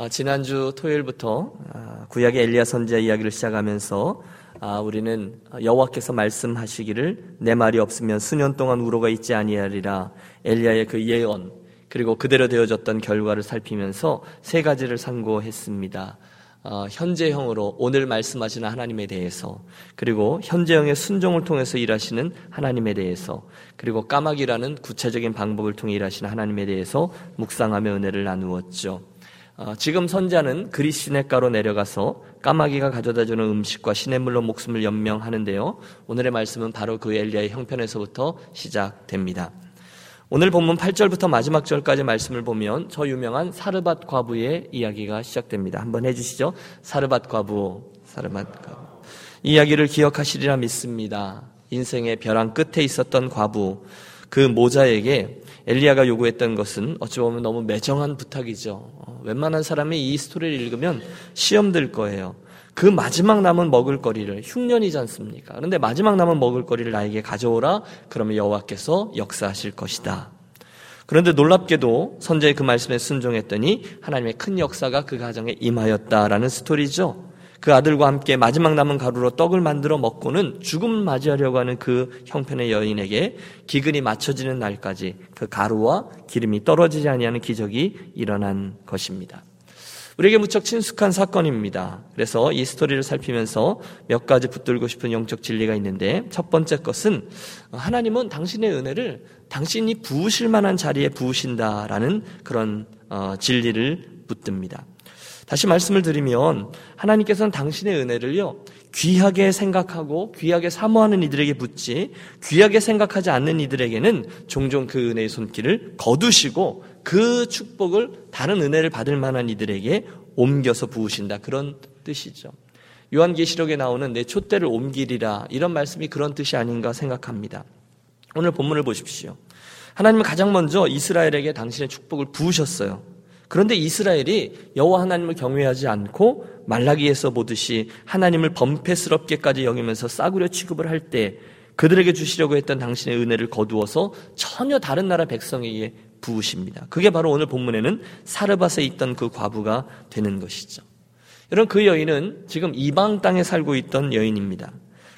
어, 지난주 토요일부터 어, 구약의 엘리야 선지자 이야기를 시작하면서 아, 우리는 여호와께서 말씀하시기를 내 말이 없으면 수년 동안 우로가 있지 아니하리라 엘리야의 그 예언 그리고 그대로 되어졌던 결과를 살피면서 세 가지를 상고했습니다. 어, 현재형으로 오늘 말씀하시는 하나님에 대해서 그리고 현재형의 순종을 통해서 일하시는 하나님에 대해서 그리고 까마귀라는 구체적인 방법을 통해 일하시는 하나님에 대해서 묵상하며 은혜를 나누었죠. 어, 지금 선자는 그리 시냇가로 내려가서 까마귀가 가져다주는 음식과 시냇물로 목숨을 연명하는데요. 오늘의 말씀은 바로 그 엘리야의 형편에서부터 시작됩니다. 오늘 본문 8절부터 마지막 절까지 말씀을 보면 저 유명한 사르밧 과부의 이야기가 시작됩니다. 한번 해주시죠. 사르밧 과부, 사르밧 과부. 이 이야기를 기억하시리라 믿습니다. 인생의 벼랑 끝에 있었던 과부, 그 모자에게 엘리야가 요구했던 것은 어찌 보면 너무 매정한 부탁이죠. 어, 웬만한 사람이 이 스토리를 읽으면 시험 들 거예요. 그 마지막 남은 먹을거리를 흉년이지 않습니까? 그런데 마지막 남은 먹을거리를 나에게 가져오라. 그러면 여호와께서 역사하실 것이다. 그런데 놀랍게도 선제의 그 말씀에 순종했더니 하나님의 큰 역사가 그 가정에 임하였다라는 스토리죠. 그 아들과 함께 마지막 남은 가루로 떡을 만들어 먹고는 죽음 맞이하려고 하는 그 형편의 여인에게 기근이 맞춰지는 날까지 그 가루와 기름이 떨어지지 아니하는 기적이 일어난 것입니다. 우리에게 무척 친숙한 사건입니다. 그래서 이 스토리를 살피면서 몇 가지 붙들고 싶은 영적 진리가 있는데 첫 번째 것은 하나님은 당신의 은혜를 당신이 부으실 만한 자리에 부으신다라는 그런 어, 진리를 붙듭니다. 다시 말씀을 드리면 하나님께서는 당신의 은혜를요 귀하게 생각하고 귀하게 사모하는 이들에게 붙지 귀하게 생각하지 않는 이들에게는 종종 그 은혜의 손길을 거두시고 그 축복을 다른 은혜를 받을 만한 이들에게 옮겨서 부으신다. 그런 뜻이죠. 요한계시록에 나오는 내 촛대를 옮기리라. 이런 말씀이 그런 뜻이 아닌가 생각합니다. 오늘 본문을 보십시오. 하나님은 가장 먼저 이스라엘에게 당신의 축복을 부으셨어요. 그런데 이스라엘이 여호와 하나님을 경외하지 않고 말라기에서 보듯이 하나님을 범패스럽게까지 여기면서 싸구려 취급을 할 때 그들에게 주시려고 했던 당신의 은혜를 거두어서 전혀 다른 나라 백성에게 부으십니다. 그게 바로 오늘 본문에는 사르밧에 있던 그 과부가 되는 것이죠. 여러분 그 여인은 지금 이방 땅에 살고 있던 여인입니다.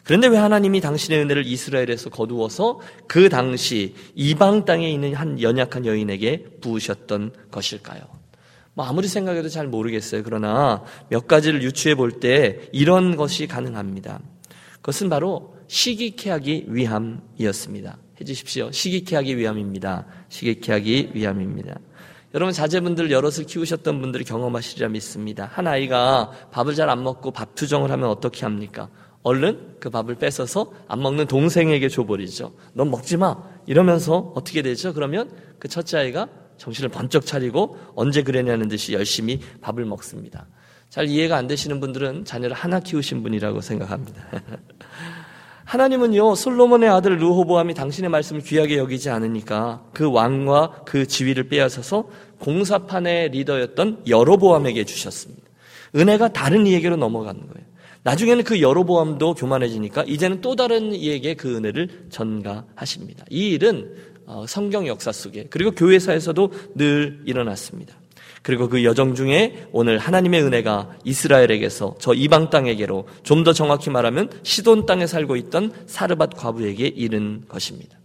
그런데 왜 하나님이 당신의 은혜를 이스라엘에서 거두어서 그 당시 이방 땅에 있는 한 연약한 여인에게 부으셨던 것일까요? 뭐 아무리 생각해도 잘 모르겠어요. 그러나 몇 가지를 유추해 볼 때 이런 것이 가능합니다. 그것은 바로 시기케 하기 위함이었습니다. 해주십시오. 시기케 하기 위함입니다. 시기케 하기 위함입니다. 여러분 자제분들 여럿을 키우셨던 분들이 경험하시리라 믿습니다. 한 아이가 밥을 잘 안 먹고 밥 투정을 하면 어떻게 합니까? 얼른 그 밥을 뺏어서 안 먹는 동생에게 줘버리죠. 넌 먹지 마. 이러면서 어떻게 되죠? 그러면 그 첫째 아이가 정신을 번쩍 차리고 언제 그랬냐는 듯이 열심히 밥을 먹습니다. 잘 이해가 안 되시는 분들은 자녀를 하나 키우신 분이라고 생각합니다. 하나님은요, 솔로몬의 아들 르호보암이 당신의 말씀을 귀하게 여기지 않으니까 그 왕과 그 지위를 빼앗아서 공사판의 리더였던 여로보암에게 주셨습니다. 은혜가 다른 이에게로 넘어가는 거예요. 나중에는 그 여로보암도 교만해지니까 이제는 또 다른 이에게 그 은혜를 전가하십니다. 이 일은 어, 성경 역사 속에 그리고 교회사에서도 늘 일어났습니다. 그리고 그 여정 중에 오늘 하나님의 은혜가 이스라엘에게서 저 이방 땅에게로 좀 더 정확히 말하면 시돈 땅에 살고 있던 사르밧 과부에게 이른 것입니다.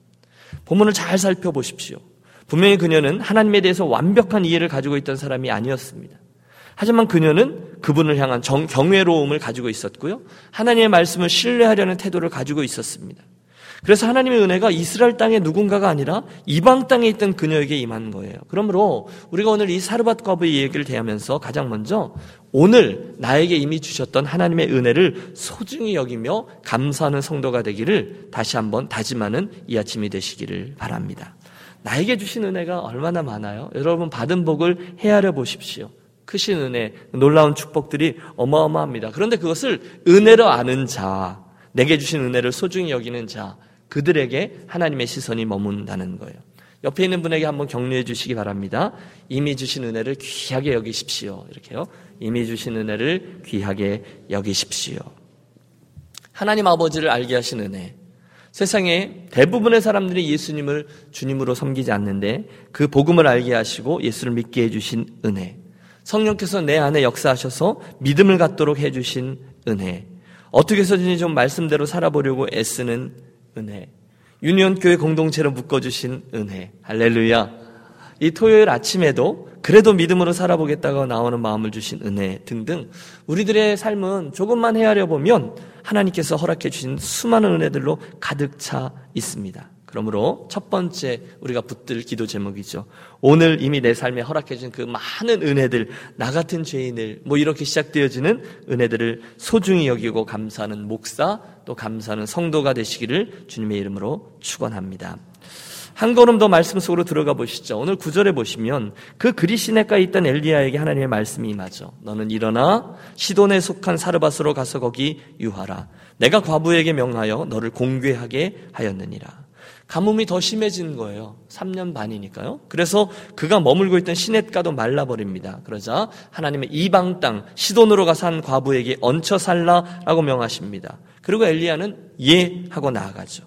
본문을 잘 살펴보십시오. 분명히 그녀는 하나님에 대해서 완벽한 이해를 가지고 있던 사람이 아니었습니다. 하지만 그녀는 그분을 향한 정, 경외로움을 가지고 있었고요. 하나님의 말씀을 신뢰하려는 태도를 가지고 있었습니다. 그래서 하나님의 은혜가 이스라엘 땅의 누군가가 아니라 이방 땅에 있던 그녀에게 임한 거예요. 그러므로 우리가 오늘 이 사르밧 과부의 얘기를 대하면서 가장 먼저 오늘 나에게 이미 주셨던 하나님의 은혜를 소중히 여기며 감사하는 성도가 되기를 다시 한번 다짐하는 이 아침이 되시기를 바랍니다. 나에게 주신 은혜가 얼마나 많아요? 여러분 받은 복을 헤아려 보십시오. 크신 은혜, 놀라운 축복들이 어마어마합니다. 그런데 그것을 은혜로 아는 자, 내게 주신 은혜를 소중히 여기는 자, 그들에게 하나님의 시선이 머문다는 거예요. 옆에 있는 분에게 한번 격려해 주시기 바랍니다. 이미 주신 은혜를 귀하게 여기십시오. 이렇게요. 이미 주신 은혜를 귀하게 여기십시오. 하나님 아버지를 알게 하신 은혜. 세상에 대부분의 사람들이 예수님을 주님으로 섬기지 않는데 그 복음을 알게 하시고 예수를 믿게 해주신 은혜. 성령께서 내 안에 역사하셔서 믿음을 갖도록 해주신 은혜. 어떻게 해서든지 좀 말씀대로 살아보려고 애쓰는 은혜. 유니온 교회 공동체로 묶어주신 은혜. 할렐루야. 이 토요일 아침에도 그래도 믿음으로 살아보겠다고 나오는 마음을 주신 은혜 등등 우리들의 삶은 조금만 헤아려 보면 하나님께서 허락해 주신 수많은 은혜들로 가득 차 있습니다. 그러므로 첫 번째 우리가 붙들 기도 제목이죠. 오늘 이미 내 삶에 허락해준 그 많은 은혜들, 나 같은 죄인을, 뭐 이렇게 시작되어지는 은혜들을 소중히 여기고 감사하는 목사, 또 감사하는 성도가 되시기를 주님의 이름으로 축원합니다. 한 걸음 더 말씀 속으로 들어가 보시죠. 오늘 구절에 보시면 그 그리시네가에 있던 엘리야에게 하나님의 말씀이 임하죠. 너는 일어나 시돈에 속한 사르밧으로 가서 거기 유하라. 내가 과부에게 명하여 너를 공개하게 하였느니라. 가뭄이 더 심해진 거예요. 3년 반이니까요. 그래서 그가 머물고 있던 시냇가도 말라버립니다. 그러자 하나님의 이방 땅 시돈으로 한 과부에게 얹혀 살라라고 명하십니다. 그리고 엘리야는 예 하고 나아가죠.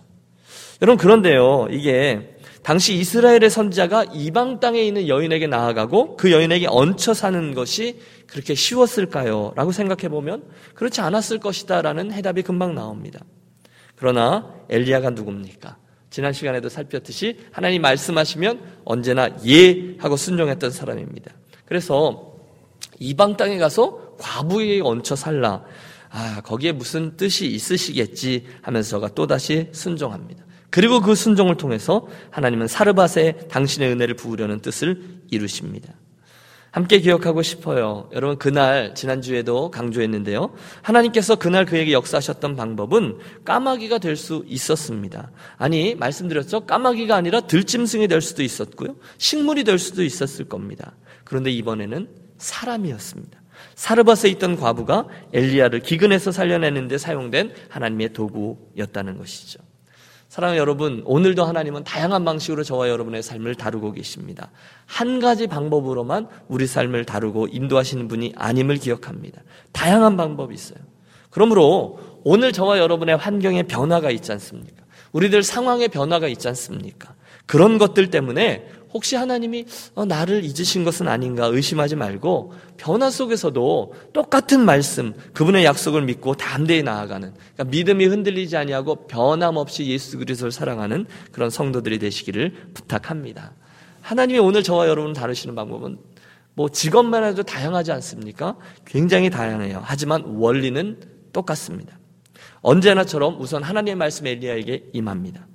여러분 그런데요. 이게 당시 이스라엘의 선자가 이방 땅에 있는 여인에게 나아가고 그 여인에게 얹혀 사는 것이 그렇게 쉬웠을까요? 라고 생각해 보면 그렇지 않았을 것이다라는 해답이 금방 나옵니다. 그러나 엘리야가 누굽니까? 지난 시간에도 살폈듯이 하나님 말씀하시면 언제나 예 하고 순종했던 사람입니다. 그래서 이방 땅에 가서 과부에게 얹혀 살라. 아, 거기에 무슨 뜻이 있으시겠지 하면서 가 또다시 순종합니다. 그리고 그 순종을 통해서 하나님은 사르밧에 당신의 은혜를 부으려는 뜻을 이루십니다. 함께 기억하고 싶어요. 여러분, 그날, 지난주에도 강조했는데요. 하나님께서 그날 그에게 역사하셨던 방법은 까마귀가 될 수 있었습니다. 아니, 말씀드렸죠? 까마귀가 아니라 들짐승이 될 수도 있었고요. 식물이 될 수도 있었을 겁니다. 그런데 이번에는 사람이었습니다. 사르밧에 있던 과부가 엘리야를 기근에서 살려내는데 사용된 하나님의 도구였다는 것이죠. 사랑하는 여러분, 오늘도 하나님은 다양한 방식으로 저와 여러분의 삶을 다루고 계십니다. 한 가지 방법으로만 우리 삶을 다루고 인도하시는 분이 아님을 기억합니다. 다양한 방법이 있어요. 그러므로 오늘 저와 여러분의 환경에 변화가 있지 않습니까? 우리들 상황에 변화가 있지 않습니까? 그런 것들 때문에 혹시 하나님이 어, 나를 잊으신 것은 아닌가 의심하지 말고 변화 속에서도 똑같은 말씀, 그분의 약속을 믿고 담대히 나아가는 그러니까 믿음이 흔들리지 아니하고 변함없이 예수 그리스도를 사랑하는 그런 성도들이 되시기를 부탁합니다. 하나님이 오늘 저와 여러분 다루시는 방법은 뭐 직업만 해도 다양하지 않습니까? 굉장히 다양해요. 하지만 원리는 똑같습니다. 언제나처럼 우선 하나님의 말씀 엘리야에게 임합니다.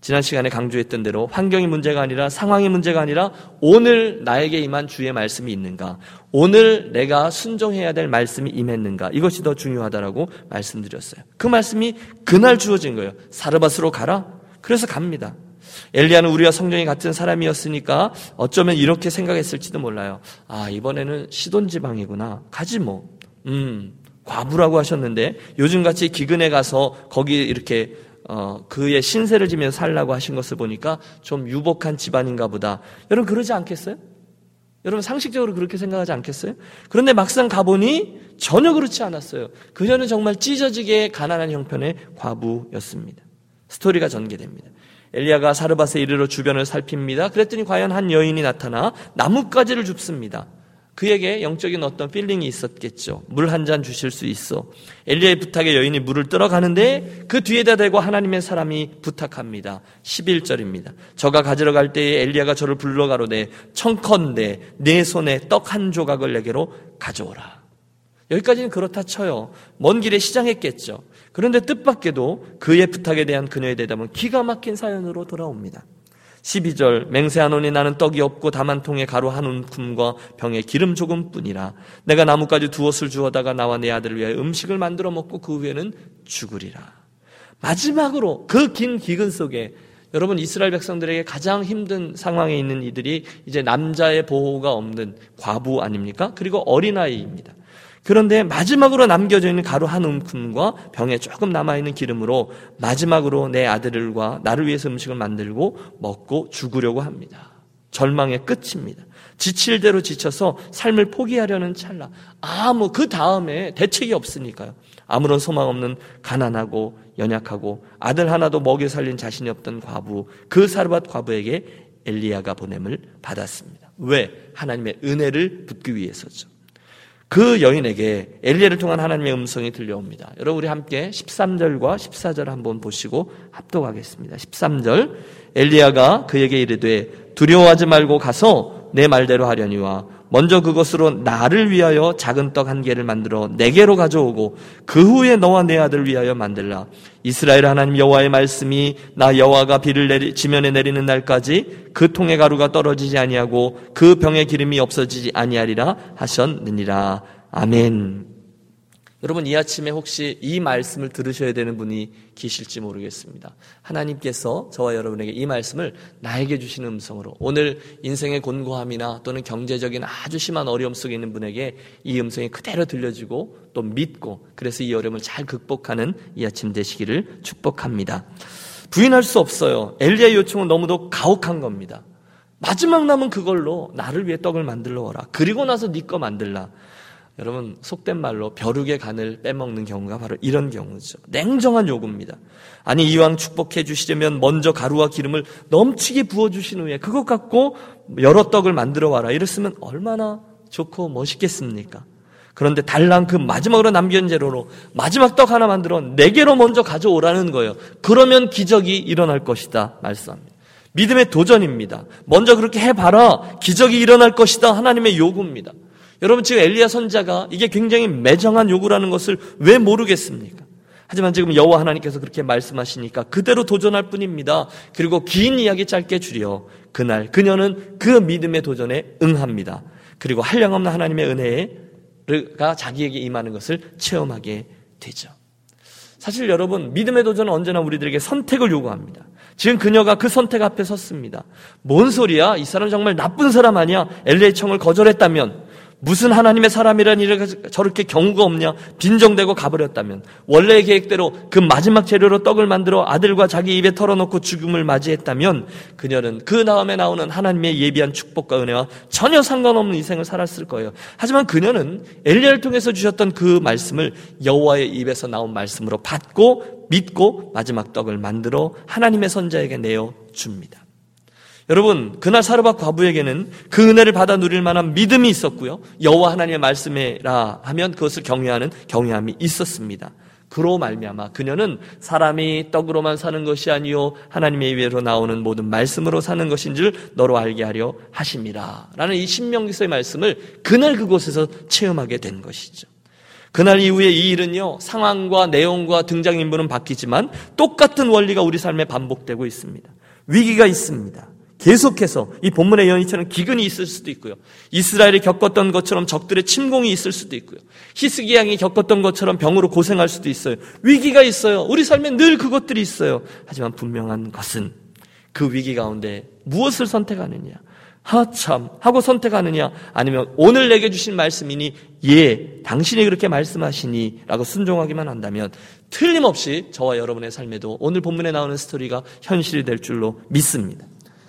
지난 시간에 강조했던 대로 환경이 문제가 아니라 상황이 문제가 아니라 오늘 나에게 임한 주의 말씀이 있는가? 오늘 내가 순종해야 될 말씀이 임했는가? 이것이 더 중요하다라고 말씀드렸어요. 그 말씀이 그날 주어진 거예요. 사르밧으로 가라. 그래서 갑니다. 엘리야는 우리와 성경이 같은 사람이었으니까 어쩌면 이렇게 생각했을지도 몰라요. 아, 이번에는 시돈 지방이구나. 가지 뭐. 음, 과부라고 하셨는데 요즘같이 기근에 가서 거기 이렇게 어, 그의 신세를 지며 살라고 하신 것을 보니까 좀 유복한 집안인가 보다. 여러분 그러지 않겠어요? 여러분 상식적으로 그렇게 생각하지 않겠어요? 그런데 막상 가보니 전혀 그렇지 않았어요. 그녀는 정말 찢어지게 가난한 형편의 과부였습니다. 스토리가 전개됩니다. 엘리야가 사르밧에 이르러 주변을 살핍니다. 그랬더니 과연 한 여인이 나타나 나뭇가지를 줍습니다. 그에게 영적인 어떤 feeling이 있었겠죠. 물 한 잔 주실 수 있어. 엘리야의 부탁에 여인이 물을 뜨러 가는데 그 뒤에다 대고 하나님의 사람이 부탁합니다. 11절입니다. 저가 가지러 갈 때에 엘리야가 저를 불러 가로되 청컨대 네 손에 떡 한 조각을 내게로 가져오라. 여기까지는 그렇다 쳐요. 먼 길에 시장했겠죠. 그런데 뜻밖에도 그의 부탁에 대한 그녀의 대답은 기가 막힌 사연으로 돌아옵니다. 12절 맹세하노니 나는 떡이 없고 다만 통에 가루 한 움큼과 병에 기름 조금뿐이라 내가 나뭇가지 두옷을 주어다가 나와 내 아들을 위하여 음식을 만들어 먹고 그 후에는 죽으리라 마지막으로 그 긴 기근 속에 여러분 이스라엘 백성들에게 가장 힘든 상황에 있는 이들이 이제 남자의 보호가 없는 과부 아닙니까? 그리고 어린아이입니다. 그런데 마지막으로 남겨져 있는 가루 한 움큼과 병에 조금 남아있는 기름으로 마지막으로 내 아들과 나를 위해서 음식을 만들고 먹고 죽으려고 합니다. 절망의 끝입니다. 지칠 대로 지쳐서 삶을 포기하려는 찰나. 아무, 그 다음에 대책이 없으니까요. 아무런 소망 없는 가난하고 연약하고 아들 하나도 먹여 살린 자신이 없던 과부, 그 사르밧 과부에게 엘리야가 보냄을 받았습니다. 왜? 하나님의 은혜를 붙기 위해서죠. 그 여인에게 엘리야를 통한 하나님의 음성이 들려옵니다. 여러분 우리 함께 13절과 14절 한번 보시고 합독하겠습니다. 13절 엘리야가 그에게 이르되 두려워하지 말고 가서 내 말대로 하려니와 먼저 그것으로 나를 위하여 작은 떡 한 개를 만들어 내게로 가져오고 그 후에 너와 내 아들 위하여 만들라. 이스라엘 하나님 여호와의 말씀이 나 여호와가 비를 내리, 지면에 내리는 날까지 그 통의 가루가 떨어지지 아니하고 그 병의 기름이 없어지지 아니하리라 하셨느니라. 아멘. 여러분 이 아침에 혹시 이 말씀을 들으셔야 되는 분이 계실지 모르겠습니다. 하나님께서 저와 여러분에게 이 말씀을 나에게 주시는 음성으로 오늘 인생의 곤고함이나 또는 경제적인 아주 심한 어려움 속에 있는 분에게 이 음성이 그대로 들려지고 또 믿고 그래서 이 어려움을 잘 극복하는 이 아침 되시기를 축복합니다. 부인할 수 없어요. 엘리야의 요청은 너무도 가혹한 겁니다. 마지막 남은 그걸로 나를 위해 떡을 만들러 오라. 그리고 나서 네 거 만들라. 여러분 속된 말로 벼룩의 간을 빼먹는 경우가 바로 이런 경우죠. 냉정한 요구입니다. 아니 이왕 축복해 주시려면 먼저 가루와 기름을 넘치게 부어 주신 후에 그것 갖고 여러 떡을 만들어 와라. 이랬으면 얼마나 좋고 멋있겠습니까? 그런데 달랑 그 마지막으로 남긴 재료로 마지막 떡 하나 만들어 네 개로 먼저 가져오라는 거예요. 그러면 기적이 일어날 것이다 말씀합니다. 믿음의 도전입니다. 먼저 그렇게 해봐라. 기적이 일어날 것이다. 하나님의 요구입니다. 여러분 지금 엘리야 선자가 이게 굉장히 매정한 요구라는 것을 왜 모르겠습니까? 하지만 지금 여호와 하나님께서 그렇게 말씀하시니까 그대로 도전할 뿐입니다. 그리고 긴 이야기 짧게 줄여 그날 그녀는 그 믿음의 도전에 응합니다. 그리고 한량없는 하나님의 은혜가 자기에게 임하는 것을 체험하게 되죠. 사실 여러분 믿음의 도전은 언제나 우리들에게 선택을 요구합니다. 지금 그녀가 그 선택 앞에 섰습니다. 뭔 소리야? 이 사람 정말 나쁜 사람 아니야? 엘리의 청을 거절했다면 무슨 하나님의 사람이란 일을 저렇게 경우가 없냐? 빈정대고 가버렸다면 원래의 계획대로 그 마지막 재료로 떡을 만들어 아들과 자기 입에 털어놓고 죽음을 맞이했다면 그녀는 그 다음에 나오는 하나님의 예비한 축복과 은혜와 전혀 상관없는 인생을 살았을 거예요. 하지만 그녀는 엘리야를 통해서 주셨던 그 말씀을 여호와의 입에서 나온 말씀으로 받고 믿고 마지막 떡을 만들어 하나님의 선자에게 내어 줍니다. 여러분 그날 사르밧 과부에게는 그 은혜를 받아 누릴 만한 믿음이 있었고요. 여호와 하나님의 말씀이라 하면 그것을 경외하는 경외함이 있었습니다. 그로 말미암아 그녀는 사람이 떡으로만 사는 것이 아니요 하나님의 입에로 나오는 모든 말씀으로 사는 것인 줄 너로 알게 하려 하심이라 라는 이 신명기서의 말씀을 그날 그곳에서 체험하게 된 것이죠. 그날 이후에 이 일은요 상황과 내용과 등장인물은 바뀌지만 똑같은 원리가 우리 삶에 반복되고 있습니다. 위기가 있습니다. 계속해서 이 본문의 연희처럼 기근이 있을 수도 있고요. 이스라엘이 겪었던 것처럼 적들의 침공이 있을 수도 있고요. 히스기 양이 겪었던 것처럼 병으로 고생할 수도 있어요. 위기가 있어요. 우리 삶에 늘 그것들이 있어요. 하지만 분명한 것은 그 위기 가운데 무엇을 선택하느냐. 하참 하고 선택하느냐 아니면 오늘 내게 주신 말씀이니 예 당신이 그렇게 말씀하시니라고 순종하기만 한다면 틀림없이 저와 여러분의 삶에도 오늘 본문에 나오는 스토리가 현실이 될 줄로 믿습니다.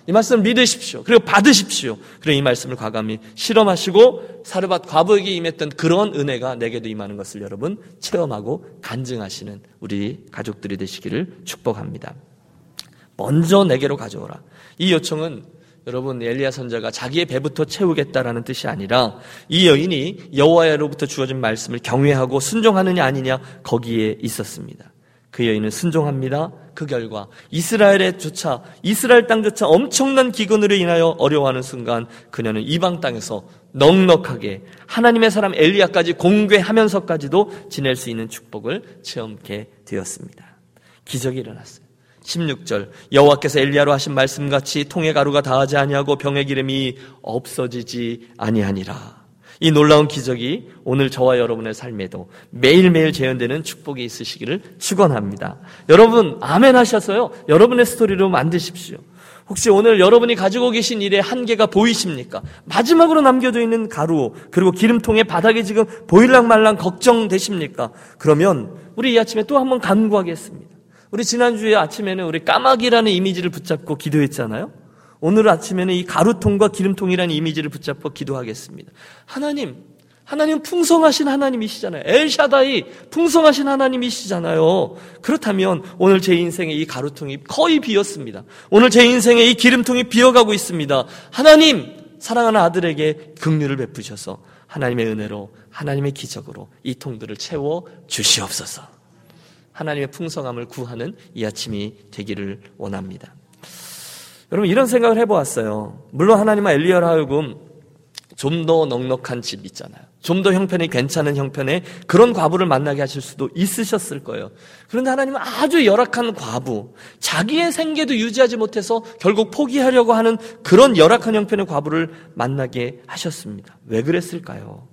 이 말씀을 믿으십시오. 그리고 받으십시오. 그리고 이 말씀을 과감히 실험하시고 사르밧 과부에게 임했던 그런 은혜가 내게도 임하는 것을 여러분 체험하고 간증하시는 우리 가족들이 되시기를 축복합니다. 먼저 내게로 가져오라. 이 요청은 여러분 엘리야 선자가 자기의 배부터 채우겠다라는 뜻이 아니라 이 여인이 여호와로부터 주어진 말씀을 경외하고 순종하느냐 아니냐 거기에 있었습니다. 그 여인은 순종합니다. 그 결과 이스라엘에 조차 이스라엘 땅조차 엄청난 기근으로 인하여 어려워하는 순간 그녀는 이방 땅에서 넉넉하게 하나님의 사람 엘리야까지 공개하면서까지도 지낼 수 있는 축복을 체험케 되었습니다. 기적이 일어났어요. 16절 여호와께서 엘리야로 하신 말씀같이 통의 가루가 다하지 아니하고 병의 기름이 없어지지 아니하니라. 이 놀라운 기적이 오늘 저와 여러분의 삶에도 매일매일 재현되는 축복이 있으시기를 축원합니다. 여러분 아멘 하셔서요. 여러분의 스토리로 만드십시오. 혹시 오늘 여러분이 가지고 계신 일의 한계가 보이십니까? 마지막으로 남겨져 있는 가루 그리고 기름통의 바닥이 지금 보일랑 말랑 걱정되십니까? 그러면 우리 이 아침에 또 한번 간구하겠습니다. 우리 지난주에 아침에는 우리 까마귀라는 이미지를 붙잡고 기도했잖아요. 오늘 아침에는 이 가루통과 기름통이라는 이미지를 붙잡고 기도하겠습니다. 하나님, 하나님 풍성하신 하나님이시잖아요. 엘샤다이 풍성하신 하나님이시잖아요. 그렇다면 오늘 제 인생의 이 가루통이 거의 비었습니다. 오늘 제 인생의 이 기름통이 비어가고 있습니다. 하나님, 사랑하는 아들에게 긍휼을 베푸셔서 하나님의 은혜로 하나님의 기적으로 이 통들을 채워 주시옵소서. 하나님의 풍성함을 구하는 이 아침이 되기를 원합니다. 여러분 이런 생각을 해보았어요. 물론 하나님은 엘리야를 하여금 좀 더 넉넉한 집 있잖아요. 좀 더 형편이 괜찮은 형편의 그런 과부를 만나게 하실 수도 있으셨을 거예요. 그런데 하나님은 아주 열악한 과부, 자기의 생계도 유지하지 못해서 결국 포기하려고 하는 그런 열악한 형편의 과부를 만나게 하셨습니다. 왜 그랬을까요?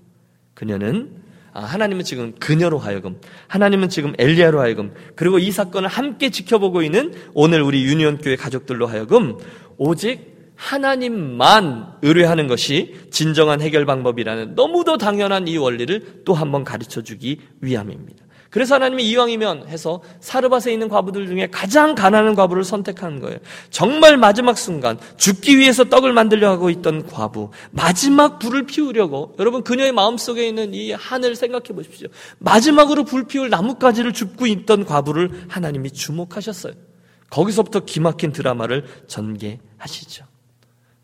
그녀는 아, 하나님은 지금 그녀로 하여금, 하나님은 지금 엘리야로 하여금, 그리고 이 사건을 함께 지켜보고 있는 오늘 우리 유니온교회 가족들로 하여금 오직 하나님만 의뢰하는 것이 진정한 해결 방법이라는 너무도 당연한 이 원리를 또 한번 가르쳐 주기 위함입니다. 그래서 하나님이 이왕이면 해서 사르밧에 있는 과부들 중에 가장 가난한 과부를 선택하는 거예요. 정말 마지막 순간 죽기 위해서 떡을 만들려 하고 있던 과부, 마지막 불을 피우려고 여러분 그녀의 마음속에 있는 이 한을 생각해 보십시오. 마지막으로 불 피울 나뭇가지를 줍고 있던 과부를 하나님이 주목하셨어요. 거기서부터 기막힌 드라마를 전개하시죠.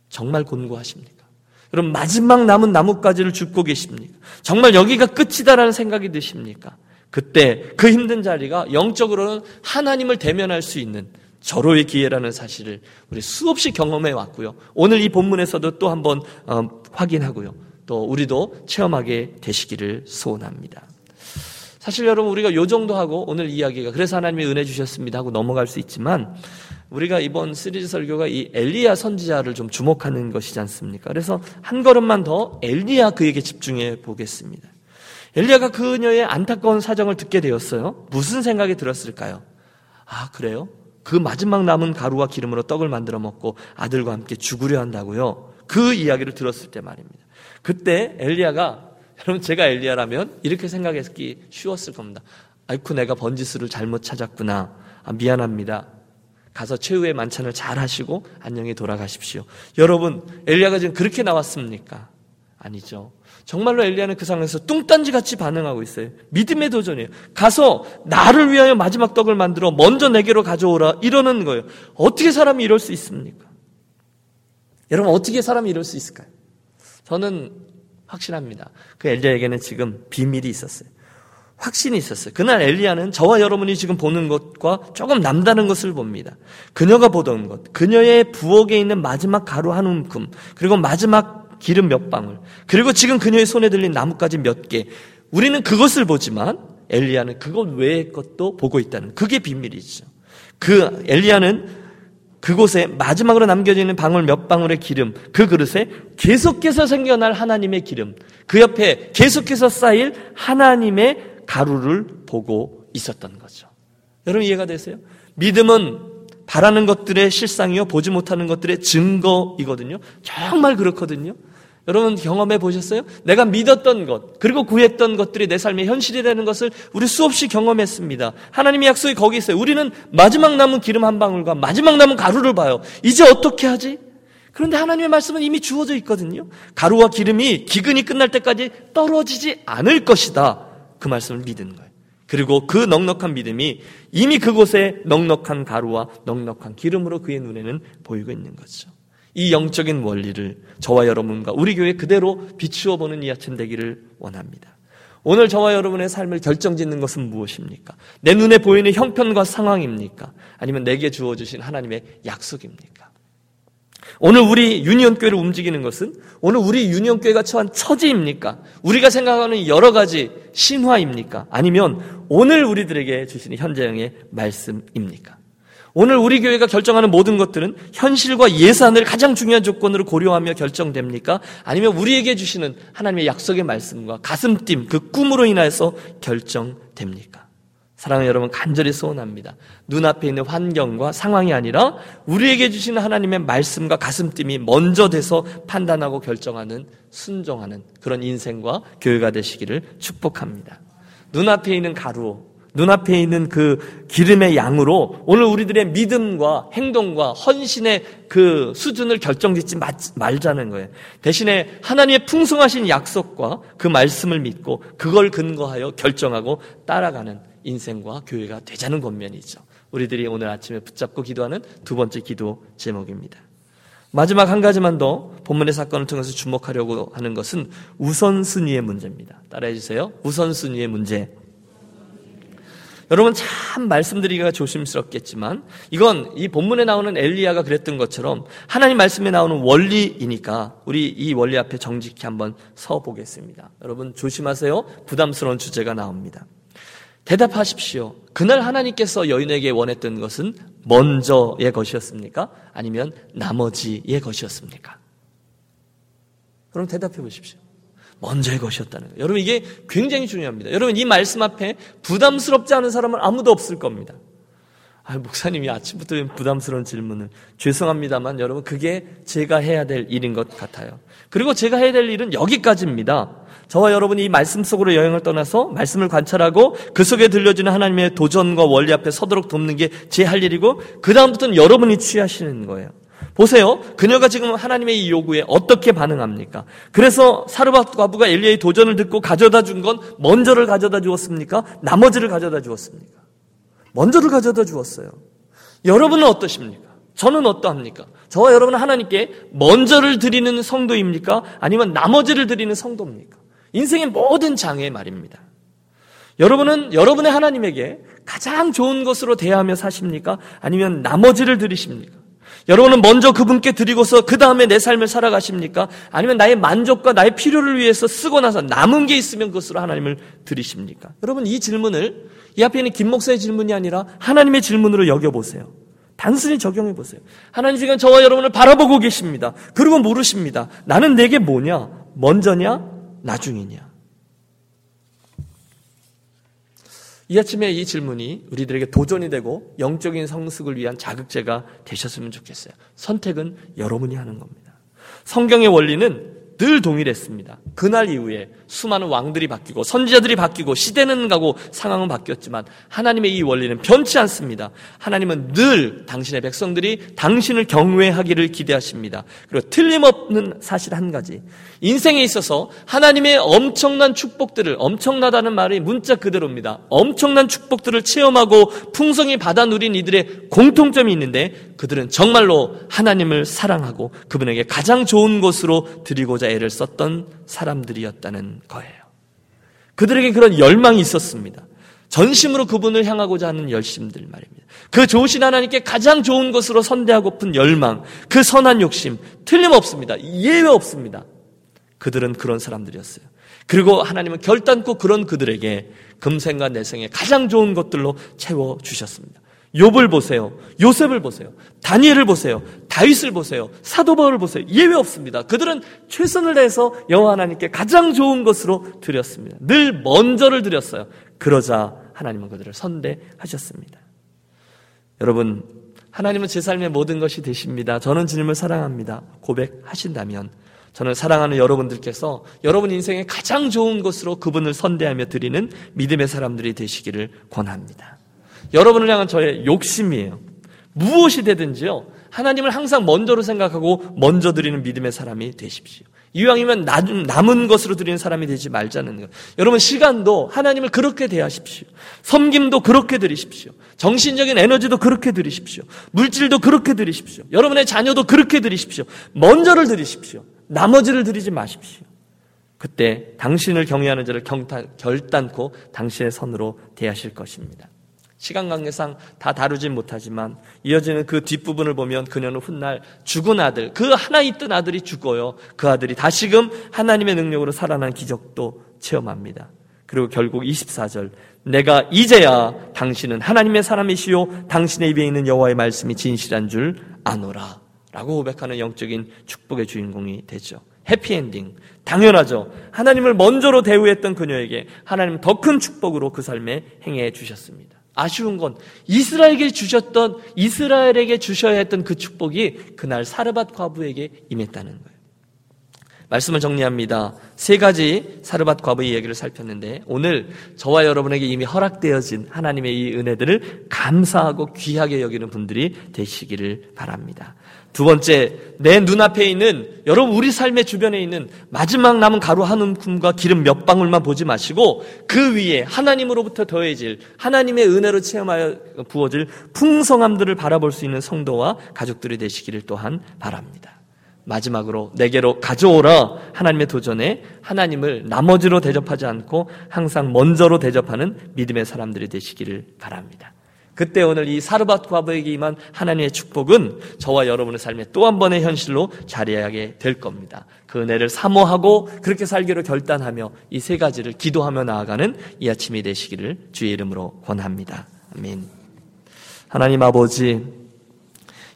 정말 곤고하십니까? 여러분 마지막 남은 나뭇가지를 줍고 계십니까? 정말 여기가 끝이다라는 생각이 드십니까? 그때 그 힘든 자리가 영적으로는 하나님을 대면할 수 있는 절호의 기회라는 사실을 우리 수없이 경험해 왔고요. 오늘 이 본문에서도 또 한번 어, 확인하고요. 또 우리도 체험하게 되시기를 소원합니다. 사실 여러분 우리가 요 정도 하고 오늘 이야기가 그래서 하나님이 은혜 주셨습니다 하고 넘어갈 수 있지만 우리가 이번 시리즈 설교가 이 엘리야 선지자를 좀 주목하는 것이지 않습니까? 그래서 한 걸음만 더 엘리야 그에게 집중해 보겠습니다. 엘리야가 그녀의 안타까운 사정을 듣게 되었어요. 무슨 생각이 들었을까요? 아, 그래요? 그 마지막 남은 가루와 기름으로 떡을 만들어 먹고 아들과 함께 죽으려 한다고요. 그 이야기를 들었을 때 말입니다. 그때 엘리야가 여러분 제가 엘리야라면 이렇게 생각했기 쉬웠을 겁니다. 아이쿠 내가 번지수를 잘못 찾았구나. 아, 미안합니다. 가서 최후의 만찬을 잘 하시고 안녕히 돌아가십시오. 여러분 엘리야가 지금 그렇게 나왔습니까? 아니죠. 정말로 엘리야는 그 상황에서 뚱딴지 같이 반응하고 있어요. 믿음의 도전이에요. 가서 나를 위하여 마지막 떡을 만들어 먼저 내게로 가져오라 이러는 거예요. 어떻게 사람이 이럴 수 있습니까? 여러분 어떻게 사람이 이럴 수 있을까요? 저는 확신합니다. 그 엘리야에게는 지금 비밀이 있었어요. 확신이 있었어요. 그날 엘리야는 저와 여러분이 지금 보는 것과 조금 남다른 것을 봅니다. 그녀가 보던 것, 그녀의 부엌에 있는 마지막 가루 한 움큼, 그리고 마지막 기름 몇 방울, 그리고 지금 그녀의 손에 들린 나뭇가지 몇 개. 우리는 그것을 보지만 엘리야는 그것 외의 것도 보고 있다는 그게 비밀이죠. 그 엘리야는 그곳에 마지막으로 남겨지는 방울 몇 방울의 기름, 그 그릇에 계속해서 생겨날 하나님의 기름, 그 옆에 계속해서 쌓일 하나님의 가루를 보고 있었던 거죠. 여러분 이해가 되세요? 믿음은 바라는 것들의 실상이요, 보지 못하는 것들의 증거이거든요. 정말 그렇거든요. 여러분 경험해 보셨어요? 내가 믿었던 것, 그리고 구했던 것들이 내 삶의 현실이라는 것을 우리 수없이 경험했습니다. 하나님의 약속이 거기 있어요. 우리는 마지막 남은 기름 한 방울과 마지막 남은 가루를 봐요. 이제 어떻게 하지? 그런데 하나님의 말씀은 이미 주어져 있거든요. 가루와 기름이 기근이 끝날 때까지 떨어지지 않을 것이다. 그 말씀을 믿는 거예요. 그리고 그 넉넉한 믿음이 이미 그곳에 넉넉한 가루와 넉넉한 기름으로 그의 눈에는 보이고 있는 거죠. 이 영적인 원리를 저와 여러분과 우리 교회 그대로 비추어 보는 이 아침 되기를 원합니다. 오늘 저와 여러분의 삶을 결정짓는 것은 무엇입니까? 내 눈에 보이는 형편과 상황입니까? 아니면 내게 주어주신 하나님의 약속입니까? 오늘 우리 유니온교회를 움직이는 것은 오늘 우리 유니온교회가 처한 처지입니까? 우리가 생각하는 여러 가지 신화입니까? 아니면 오늘 우리들에게 주시는 현재형의 말씀입니까? 오늘 우리 교회가 결정하는 모든 것들은 현실과 예산을 가장 중요한 조건으로 고려하며 결정됩니까? 아니면 우리에게 주시는 하나님의 약속의 말씀과 가슴팀, 그 꿈으로 인하여서 결정됩니까? 사랑하는 여러분, 간절히 소원합니다. 눈앞에 있는 환경과 상황이 아니라 우리에게 주시는 하나님의 말씀과 가슴팀이 먼저 돼서 판단하고 결정하는, 순종하는 그런 인생과 교회가 되시기를 축복합니다. 눈앞에 있는 가루, 눈앞에 있는 그 기름의 양으로 오늘 우리들의 믿음과 행동과 헌신의 그 수준을 결정짓지 말자는 거예요. 대신에 하나님의 풍성하신 약속과 그 말씀을 믿고 그걸 근거하여 결정하고 따라가는 인생과 교회가 되자는 권면이죠. 우리들이 오늘 아침에 붙잡고 기도하는 두 번째 기도 제목입니다. 마지막 한 가지만 더 본문의 사건을 통해서 주목하려고 하는 것은 우선순위의 문제입니다. 따라해 주세요. 우선순위의 문제. 여러분 참 말씀드리기가 조심스럽겠지만 이건 이 본문에 나오는 엘리야가 그랬던 것처럼 하나님 말씀에 나오는 원리이니까 우리 이 원리 앞에 정직히 한번 서 보겠습니다. 여러분 조심하세요. 부담스러운 주제가 나옵니다. 대답하십시오. 그날 하나님께서 여인에게 원했던 것은 먼저의 것이었습니까? 아니면 나머지의 것이었습니까? 그럼 대답해 보십시오. 먼저의 것이었다는 거예요. 여러분 이게 굉장히 중요합니다. 여러분 이 말씀 앞에 부담스럽지 않은 사람은 아무도 없을 겁니다. 아, 목사님이 아침부터 부담스러운 질문을 죄송합니다만 여러분 그게 제가 해야 될 일인 것 같아요. 그리고 제가 해야 될 일은 여기까지입니다. 저와 여러분이 이 말씀 속으로 여행을 떠나서 말씀을 관찰하고 그 속에 들려지는 하나님의 도전과 원리 앞에 서도록 돕는 게 제 할 일이고 그 다음부터는 여러분이 취하시는 거예요. 보세요. 그녀가 지금 하나님의 이 요구에 어떻게 반응합니까? 그래서 사르밧 과부가 엘리야의 도전을 듣고 가져다 준 건 먼저를 가져다 주었습니까? 나머지를 가져다 주었습니까? 먼저를 가져다 주었어요. 여러분은 어떠십니까? 저는 어떠합니까? 저와 여러분은 하나님께 먼저를 드리는 성도입니까? 아니면 나머지를 드리는 성도입니까? 인생의 모든 장애 말입니다. 여러분은 여러분의 하나님에게 가장 좋은 것으로 대하며 사십니까? 아니면 나머지를 드리십니까? 여러분은 먼저 그분께 드리고서 그 다음에 내 삶을 살아가십니까? 아니면 나의 만족과 나의 필요를 위해서 쓰고 나서 남은 게 있으면 그것으로 하나님을 드리십니까? 여러분 이 질문을 이 앞에 있는 김 목사의 질문이 아니라 하나님의 질문으로 여겨보세요. 단순히 적용해 보세요. 하나님 지금 저와 여러분을 바라보고 계십니다. 그리고 물으십니다. 나는 내게 뭐냐? 먼저냐? 나중이냐? 이 아침에 이 질문이 우리들에게 도전이 되고 영적인 성숙을 위한 자극제가 되셨으면 좋겠어요. 선택은 여러분이 하는 겁니다. 성경의 원리는 늘 동일했습니다. 그날 이후에 수많은 왕들이 바뀌고 선지자들이 바뀌고 시대는 가고 상황은 바뀌었지만 하나님의 이 원리는 변치 않습니다. 하나님은 늘 당신의 백성들이 당신을 경외하기를 기대하십니다. 그리고 틀림없는 사실 한 가지. 인생에 있어서 하나님의 엄청난 축복들을 엄청나다는 말이 문자 그대로입니다. 엄청난 축복들을 체험하고 풍성히 받아 누린 이들의 공통점이 있는데 그들은 정말로 하나님을 사랑하고 그분에게 가장 좋은 것으로 드리고자 애를 썼던 사람들이었다는 거예요. 그들에게 그런 열망이 있었습니다. 전심으로 그분을 향하고자 하는 열심들 말입니다. 그 좋으신 하나님께 가장 좋은 것으로 선대하고픈 열망, 그 선한 욕심, 틀림없습니다. 예외 없습니다. 그들은 그런 사람들이었어요. 그리고 하나님은 결단코 그런 그들에게 금생과 내생에 가장 좋은 것들로 채워 주셨습니다. 욥을 보세요. 요셉을 보세요. 다니엘을 보세요. 다윗을 보세요. 사도 바울을 보세요. 예외 없습니다. 그들은 최선을 다해서 여호와 하나님께 가장 좋은 것으로 드렸습니다. 늘 먼저를 드렸어요. 그러자 하나님은 그들을 선대하셨습니다. 여러분, 하나님은 제 삶의 모든 것이 되십니다. 저는 주님을 사랑합니다. 고백하신다면 저는 사랑하는 여러분들께서 여러분 인생의 가장 좋은 것으로 그분을 선대하며 드리는 믿음의 사람들이 되시기를 권합니다. 여러분을 향한 저의 욕심이에요. 무엇이 되든지요. 하나님을 항상 먼저로 생각하고 먼저 드리는 믿음의 사람이 되십시오. 이왕이면 남은 것으로 드리는 사람이 되지 말자는 거예요. 여러분 시간도 하나님을 그렇게 대하십시오. 섬김도 그렇게 드리십시오. 정신적인 에너지도 그렇게 드리십시오. 물질도 그렇게 드리십시오. 여러분의 자녀도 그렇게 드리십시오. 먼저를 드리십시오. 나머지를 드리지 마십시오. 그때 당신을 경외하는 자를 결단코 당신의 선으로 대하실 것입니다. 시간 관계상 다 다루진 못하지만 이어지는 그 뒷부분을 보면 그녀는 훗날 죽은 아들, 그 하나 있던 아들이 죽어요. 그 아들이 다시금 하나님의 능력으로 살아난 기적도 체험합니다. 그리고 결국 24절 내가 이제야 당신은 하나님의 사람이시요 당신의 입에 있는 여호와의 말씀이 진실한 줄 아노라 라고 고백하는 영적인 축복의 주인공이 되죠. 해피엔딩. 당연하죠. 하나님을 먼저로 대우했던 그녀에게 하나님 더 큰 축복으로 그 삶에 행해 주셨습니다. 아쉬운 건 이스라엘에게 주셨던 이스라엘에게 주셔야 했던 그 축복이 그날 사르밧 과부에게 임했다는 거예요. 말씀을 정리합니다. 세 가지 사르밧 과부의 얘기를 살폈는데 오늘 저와 여러분에게 이미 허락되어진 하나님의 이 은혜들을 감사하고 귀하게 여기는 분들이 되시기를 바랍니다. 두 번째, 내 눈앞에 있는 여러분 우리 삶의 주변에 있는 마지막 남은 가루 한 움큼과 기름 몇 방울만 보지 마시고 그 위에 하나님으로부터 더해질 하나님의 은혜로 체험하여 부어질 풍성함들을 바라볼 수 있는 성도와 가족들이 되시기를 또한 바랍니다. 마지막으로 내게로 가져오라 하나님의 도전에 하나님을 나머지로 대접하지 않고 항상 먼저로 대접하는 믿음의 사람들이 되시기를 바랍니다. 그때 오늘 이 사르밧 과부에게 임한 하나님의 축복은 저와 여러분의 삶에 또 한 번의 현실로 자리하게 될 겁니다. 그 은혜를 사모하고 그렇게 살기로 결단하며 이 세 가지를 기도하며 나아가는 이 아침이 되시기를 주의 이름으로 권합니다. 아멘. 하나님 아버지,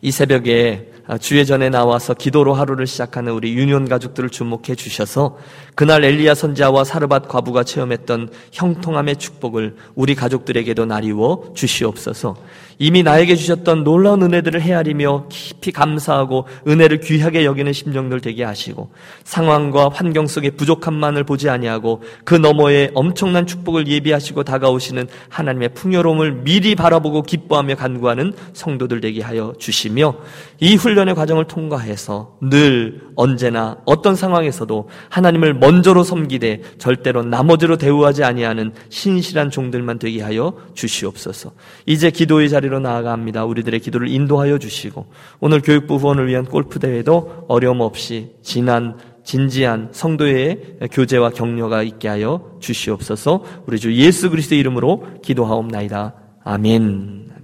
이 새벽에 아, 주의 전에 나와서 기도로 하루를 시작하는 우리 유년 가족들을 주목해 주셔서 그날 엘리야 선자와 사르밧 과부가 체험했던 형통함의 축복을 우리 가족들에게도 나리워 주시옵소서. 이미 나에게 주셨던 놀라운 은혜들을 헤아리며 깊이 감사하고 은혜를 귀하게 여기는 심정들 되게 하시고 상황과 환경 속의 부족함만을 보지 아니하고 그 너머에 엄청난 축복을 예비하시고 다가오시는 하나님의 풍요로움을 미리 바라보고 기뻐하며 간구하는 성도들 되게 하여 주시며 이 훈련의 과정을 통과해서 늘 언제나 어떤 상황에서도 하나님을 먼저로 섬기되 절대로 나머지로 대우하지 아니하는 신실한 종들만 되게 하여 주시옵소서. 이제 기도의 자리 자리로 나아갑니다. 우리들의 기도를 인도하여 주시고 오늘 교육부 후원을 위한 골프 대회도 어려움 없이 진한 진지한 성도의 교제와 격려가 있게 하여 주시옵소서. 우리 주 예수 그리스도의 이름으로 기도하옵나이다. 아멘.